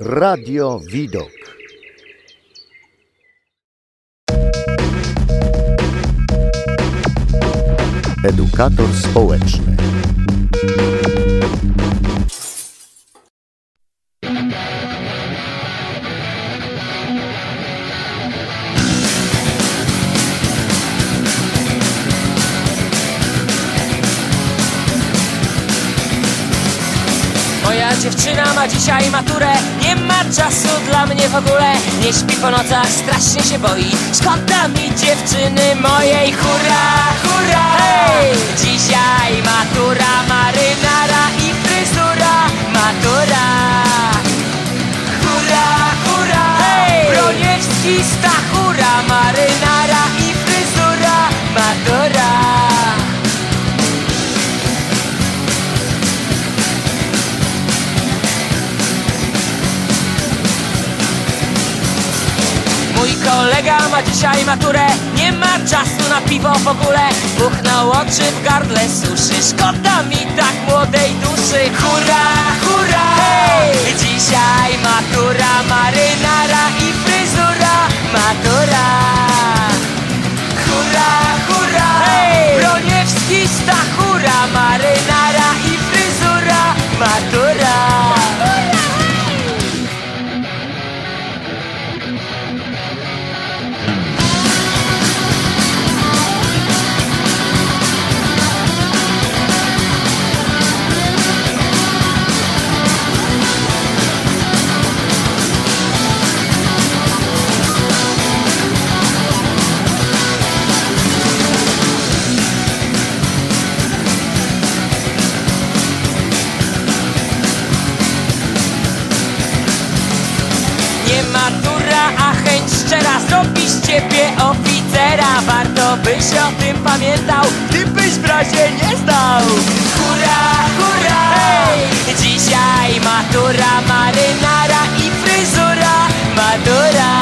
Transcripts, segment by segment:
Radio Widok. Edukator społeczny. Dziewczyna ma dzisiaj maturę. Nie ma czasu dla mnie w ogóle. Nie śpi po nocach, strasznie się boi. Szkoda mi dziewczyny mojej? Hurra, hurra! Hej! Dzisiaj matura marynara i fryzura. Matura! Hurra, hurra! Hej! Broniewski, Stachura Marynara kolega ma dzisiaj maturę. Nie ma czasu na piwo w ogóle. Buchnął oczy w gardle suszy Szkoda mi tak młodej duszy. Hurra, hurra! Hej! Dzisiaj matura marynara i fryzura. Matura! Hurra, hurra! Hej! Broniewski, Stachura Marynara ciebie oficera. Warto byś o tym pamiętał Gdybyś w razie nie zdał Hurra, hurra! Hej! Dzisiaj matura marynara i fryzura. Matura!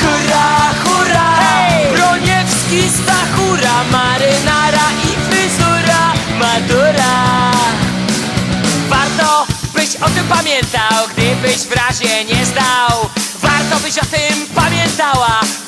Hurra, hurra! Hej! Broniewski, Stachura Marynara i fryzura. Matura! Warto byś o tym pamiętał, gdybyś w razie nie zdał Warto byś o tym pamiętała, sour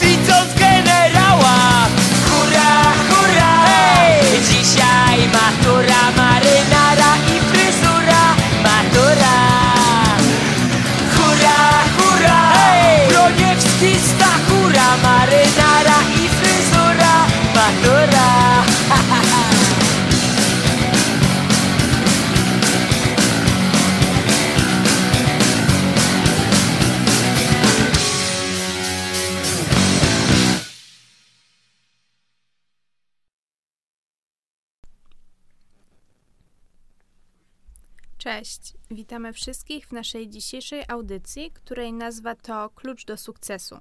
Cześć, witamy wszystkich w naszej dzisiejszej audycji, której nazwa to Klucz do sukcesu.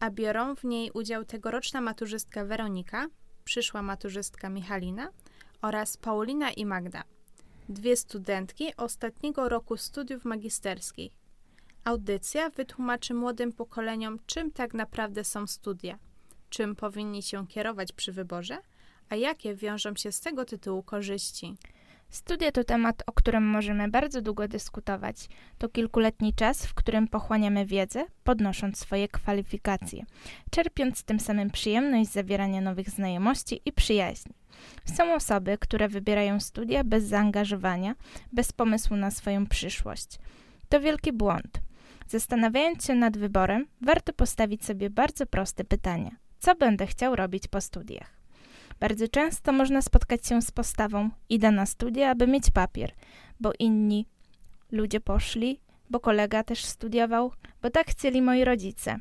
A biorą w niej udział tegoroczna maturzystka Weronika, przyszła maturzystka Michalina oraz Paulina i Magda, dwie studentki ostatniego roku studiów magisterskich. Audycja wytłumaczy młodym pokoleniom, czym tak naprawdę są studia, czym powinni się kierować przy wyborze, a jakie wiążą się z tego tytułu korzyści. Studia to temat, o którym możemy bardzo długo dyskutować. To kilkuletni czas, w którym pochłaniamy wiedzę, podnosząc swoje kwalifikacje, czerpiąc tym samym przyjemność zawierania nowych znajomości i przyjaźni. Są osoby, które wybierają studia bez zaangażowania, bez pomysłu na swoją przyszłość. To wielki błąd. Zastanawiając się nad wyborem, warto postawić sobie bardzo proste pytania: co będę chciał robić po studiach? Bardzo często można spotkać się z postawą: idę na studia, aby mieć papier, bo inni ludzie poszli, bo kolega też studiował, bo tak chcieli moi rodzice.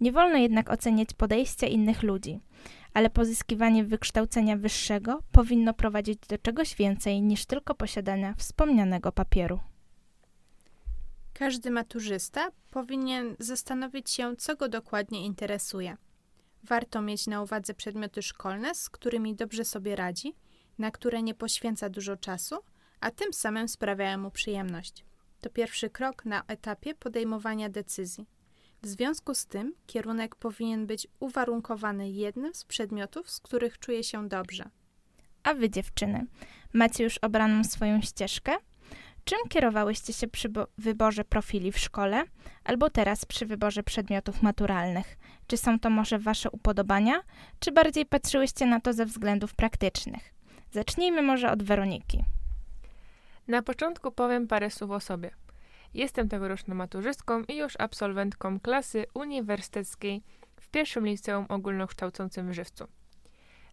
Nie wolno jednak oceniać podejścia innych ludzi, ale pozyskiwanie wykształcenia wyższego powinno prowadzić do czegoś więcej niż tylko posiadania wspomnianego papieru. Każdy maturzysta powinien zastanowić się, co go dokładnie interesuje. Warto mieć na uwadze przedmioty szkolne, z którymi dobrze sobie radzi, na które nie poświęca dużo czasu, a tym samym sprawiają mu przyjemność. To pierwszy krok na etapie podejmowania decyzji. W związku z tym kierunek powinien być uwarunkowany jednym z przedmiotów, z których czuje się dobrze. A wy, dziewczyny, macie już obraną swoją ścieżkę? Czym kierowałyście się przy wyborze profili w szkole, albo teraz przy wyborze przedmiotów maturalnych? Czy są to może wasze upodobania, czy bardziej patrzyłyście na to ze względów praktycznych? Zacznijmy może od Weroniki. Na początku powiem parę słów o sobie. Jestem tegoroczną maturzystką i już absolwentką klasy uniwersyteckiej w pierwszym liceum ogólnokształcącym w Żywcu.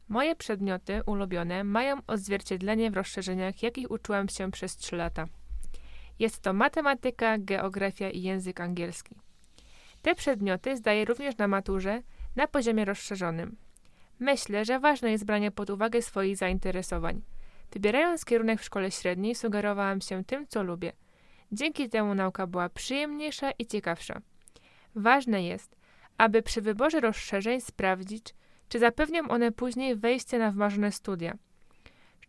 Moje przedmioty ulubione mają odzwierciedlenie w rozszerzeniach, jakich uczyłam się przez 3 lata. Jest to matematyka, geografia i język angielski. Te przedmioty zdaję również na maturze na poziomie rozszerzonym. Myślę, że ważne jest branie pod uwagę swoich zainteresowań. Wybierając kierunek w szkole średniej, sugerowałam się tym, co lubię. Dzięki temu nauka była przyjemniejsza i ciekawsza. Ważne jest, aby przy wyborze rozszerzeń sprawdzić, czy zapewnią one później wejście na wymarzone studia.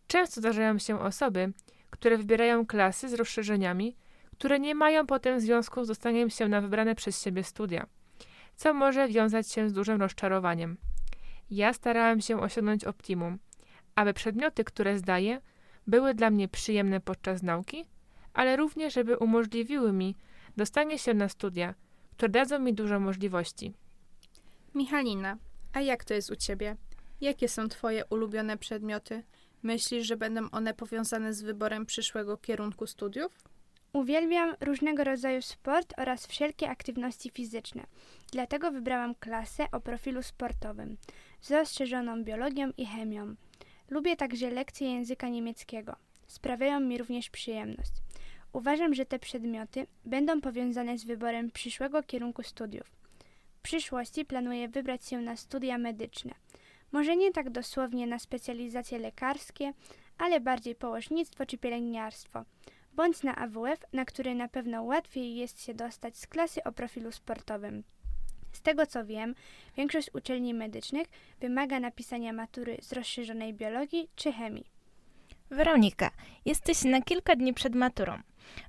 Często zdarzają się osoby, które wybierają klasy z rozszerzeniami, które nie mają potem związku z dostaniem się na wybrane przez siebie studia, co może wiązać się z dużym rozczarowaniem. Ja starałam się osiągnąć optimum, aby przedmioty, które zdaję, były dla mnie przyjemne podczas nauki, ale również, żeby umożliwiły mi dostanie się na studia, które dadzą mi dużo możliwości. Michalina, a jak to jest u ciebie? Jakie są twoje ulubione przedmioty? Myślisz, że będą one powiązane z wyborem przyszłego kierunku studiów? Uwielbiam różnego rodzaju sport oraz wszelkie aktywności fizyczne. Dlatego wybrałam klasę o profilu sportowym z rozszerzoną biologią i chemią. Lubię także lekcje języka niemieckiego. Sprawiają mi również przyjemność. Uważam, że te przedmioty będą powiązane z wyborem przyszłego kierunku studiów. W przyszłości planuję wybrać się na studia medyczne. Może nie tak dosłownie na specjalizacje lekarskie, ale bardziej położnictwo czy pielęgniarstwo, bądź na AWF, na który na pewno łatwiej jest się dostać z klasy o profilu sportowym. Z tego co wiem, większość uczelni medycznych wymaga napisania matury z rozszerzonej biologii czy chemii. Weronika, jesteś na kilka dni przed maturą.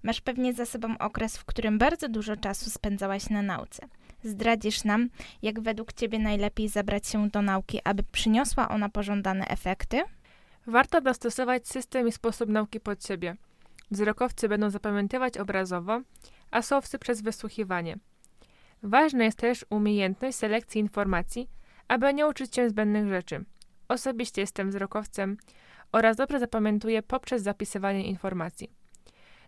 Masz pewnie za sobą okres, w którym bardzo dużo czasu spędzałaś na nauce. Zdradzisz nam, jak według Ciebie najlepiej zabrać się do nauki, aby przyniosła ona pożądane efekty? Warto dostosować system i sposób nauki pod siebie. Wzrokowcy będą zapamiętywać obrazowo, a słowcy przez wysłuchiwanie. Ważna jest też umiejętność selekcji informacji, aby nie uczyć się zbędnych rzeczy. Osobiście jestem wzrokowcem oraz dobrze zapamiętuję poprzez zapisywanie informacji.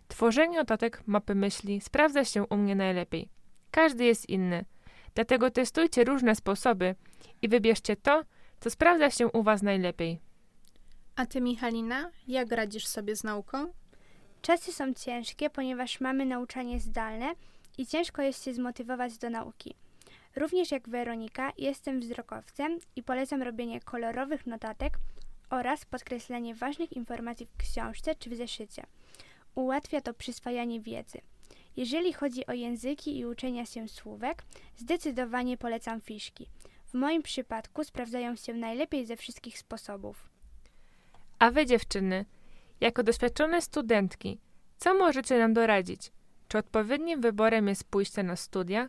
Tworzenie notatek mapy myśli sprawdza się u mnie najlepiej. Każdy jest inny, dlatego testujcie różne sposoby i wybierzcie to, co sprawdza się u Was najlepiej. A ty, Michalina, jak radzisz sobie z nauką? Czasy są ciężkie, ponieważ mamy nauczanie zdalne i ciężko jest się zmotywować do nauki. Również jak Weronika, jestem wzrokowcem i polecam robienie kolorowych notatek oraz podkreślenie ważnych informacji w książce czy w zeszycie. Ułatwia to przyswajanie wiedzy. Jeżeli chodzi o języki i uczenia się słówek, zdecydowanie polecam fiszki. W moim przypadku sprawdzają się najlepiej ze wszystkich sposobów. A wy dziewczyny, jako doświadczone studentki, co możecie nam doradzić? Czy odpowiednim wyborem jest pójście na studia?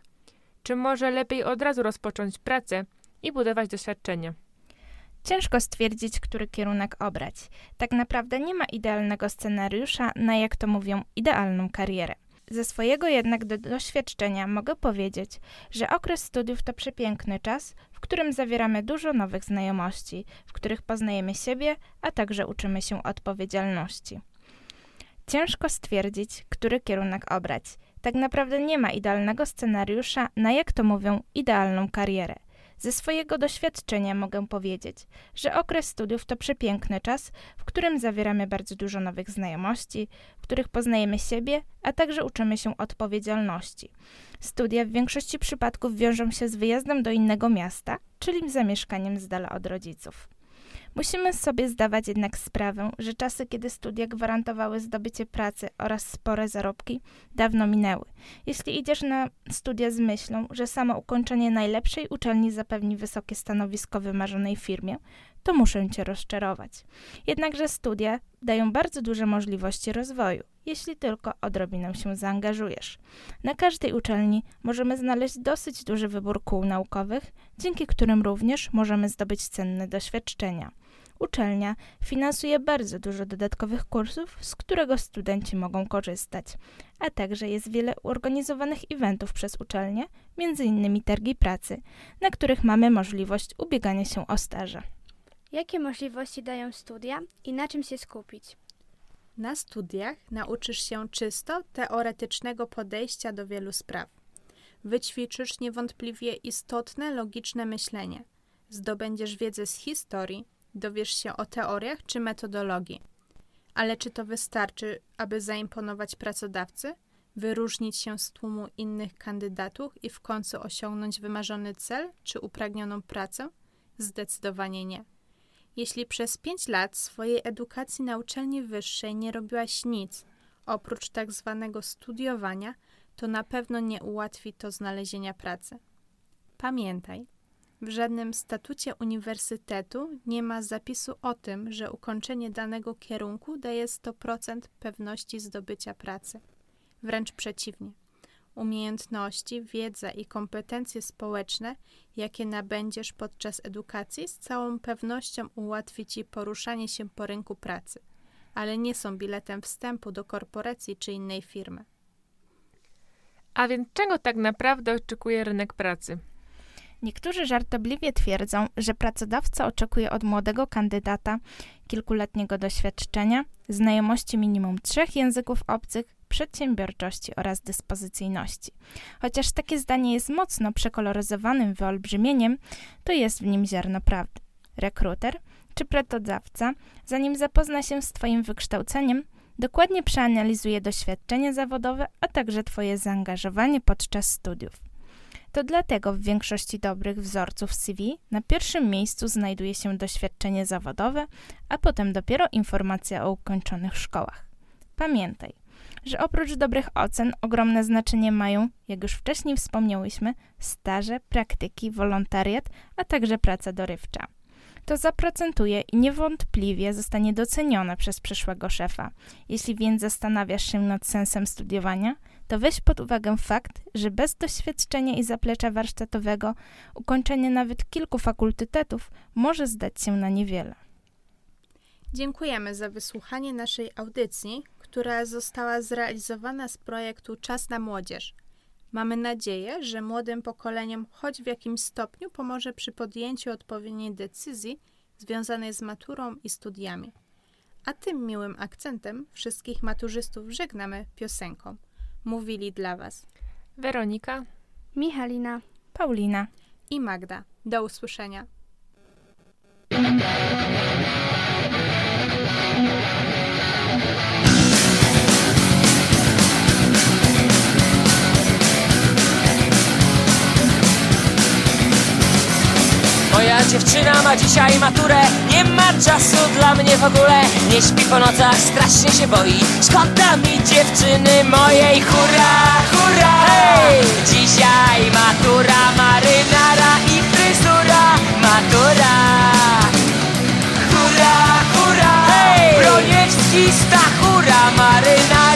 Czy może lepiej od razu rozpocząć pracę i budować doświadczenie? Ciężko stwierdzić, który kierunek obrać. Tak naprawdę nie ma idealnego scenariusza na, jak to mówią, idealną karierę. Ze swojego jednak do doświadczenia mogę powiedzieć, że okres studiów to przepiękny czas, w którym zawieramy dużo nowych znajomości, w których poznajemy siebie, a także uczymy się odpowiedzialności. Ciężko stwierdzić, który kierunek obrać. Tak naprawdę nie ma idealnego scenariusza na, jak to mówią, idealną karierę. Ze swojego doświadczenia mogę powiedzieć, że okres studiów to przepiękny czas, w którym zawieramy bardzo dużo nowych znajomości, w których poznajemy siebie, a także uczymy się odpowiedzialności. Studia w większości przypadków wiążą się z wyjazdem do innego miasta, czyli zamieszkaniem z dala od rodziców. Musimy sobie zdawać jednak sprawę, że czasy, kiedy studia gwarantowały zdobycie pracy oraz spore zarobki, dawno minęły. Jeśli idziesz na studia z myślą, że samo ukończenie najlepszej uczelni zapewni wysokie stanowisko wymarzonej firmie, to muszę cię rozczarować. Jednakże studia dają bardzo duże możliwości rozwoju, jeśli tylko odrobinę się zaangażujesz. Na każdej uczelni możemy znaleźć dosyć duży wybór kół naukowych, dzięki którym również możemy zdobyć cenne doświadczenia. Uczelnia finansuje bardzo dużo dodatkowych kursów, z którego studenci mogą korzystać, a także jest wiele organizowanych eventów przez uczelnię, m.in. targi pracy, na których mamy możliwość ubiegania się o staże. Jakie możliwości dają studia i na czym się skupić? Na studiach nauczysz się czysto teoretycznego podejścia do wielu spraw. Wyćwiczysz niewątpliwie istotne logiczne myślenie. Zdobędziesz wiedzę z historii, dowiesz się o teoriach czy metodologii. Ale czy to wystarczy, aby zaimponować pracodawcy, wyróżnić się z tłumu innych kandydatów i w końcu osiągnąć wymarzony cel czy upragnioną pracę? Zdecydowanie nie. Jeśli przez pięć lat swojej edukacji na uczelni wyższej nie robiłaś nic, oprócz tak zwanego studiowania, to na pewno nie ułatwi to znalezienia pracy. Pamiętaj, w żadnym statucie uniwersytetu nie ma zapisu o tym, że ukończenie danego kierunku daje 100% pewności zdobycia pracy. Wręcz przeciwnie. Umiejętności, wiedza i kompetencje społeczne, jakie nabędziesz podczas edukacji, z całą pewnością ułatwi ci poruszanie się po rynku pracy, ale nie są biletem wstępu do korporacji czy innej firmy. A więc czego tak naprawdę oczekuje rynek pracy? Niektórzy żartobliwie twierdzą, że pracodawca oczekuje od młodego kandydata kilkuletniego doświadczenia, znajomości minimum trzech języków obcych, przedsiębiorczości oraz dyspozycyjności. Chociaż takie zdanie jest mocno przekoloryzowanym wyolbrzymieniem, to jest w nim ziarno prawdy. Rekruter czy pracodawca, zanim zapozna się z Twoim wykształceniem, dokładnie przeanalizuje doświadczenie zawodowe, a także Twoje zaangażowanie podczas studiów. To dlatego w większości dobrych wzorców CV na pierwszym miejscu znajduje się doświadczenie zawodowe, a potem dopiero informacja o ukończonych szkołach. Pamiętaj, że oprócz dobrych ocen ogromne znaczenie mają, jak już wcześniej wspomniałyśmy, staże, praktyki, wolontariat, a także praca dorywcza. To zaprocentuje i niewątpliwie zostanie docenione przez przyszłego szefa. Jeśli więc zastanawiasz się nad sensem studiowania, to weź pod uwagę fakt, że bez doświadczenia i zaplecza warsztatowego ukończenie nawet kilku fakultetów może zdać się na niewiele. Dziękujemy za wysłuchanie naszej audycji, która została zrealizowana z projektu Czas na Młodzież. Mamy nadzieję, że młodym pokoleniom choć w jakimś stopniu pomoże przy podjęciu odpowiedniej decyzji związanej z maturą i studiami. A tym miłym akcentem wszystkich maturzystów żegnamy piosenką. Mówili dla Was Weronika, Michalina. Paulina. i Magda. Do usłyszenia. Moja dziewczyna ma dzisiaj maturę. Nie ma czasu dla mnie w ogóle. Nie śpi po nocach, strasznie się boi. Szkoda mi dziewczyny mojej? Hurra, hurra! Hej! Dzisiaj matura marynara i fryzura. Matura! Hurra, hurra! Hej! Broniewski, Stachura Marynara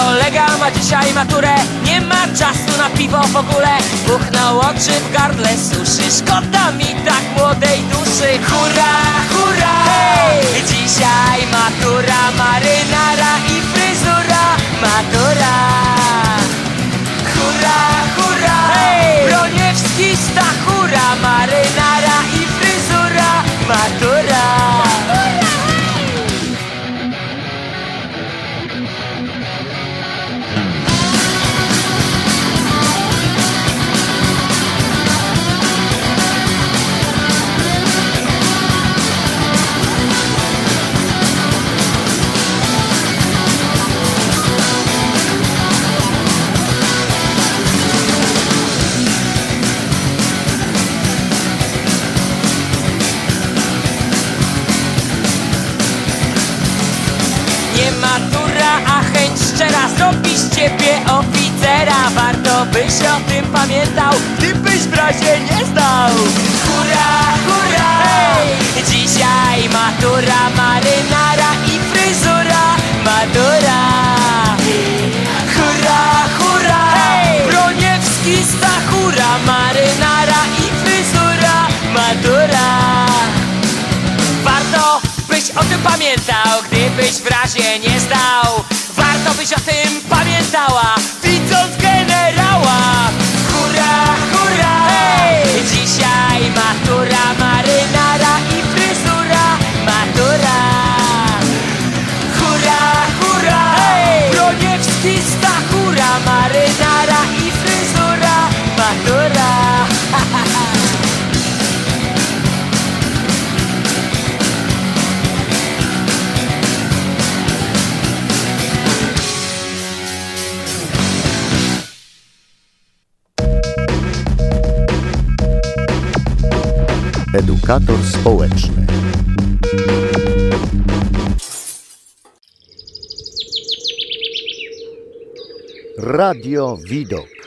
kolega ma dzisiaj maturę. Nie ma czasu na piwo w ogóle. Buchnął oczy w gardle suszy Szkoda mi tak młodej duszy. Hurra, hurra! Hej! Dzisiaj matura marynara i fryzura. Matura! Hurra, hurra! Hej! Broniewski, Stachura cholera Warto byś o tym pamiętał. Ty byś w razie nie znał Hurra, hurra. Hey! Dzisiaj matura marynara I fryzura. Madura Hurra, hurra. Hey! Broniewski Stachura Marynara i fryzura. Madura Warto byś o tym pamiętał Gdybyś w razie nie znał Edukator społeczny. Radio Widok.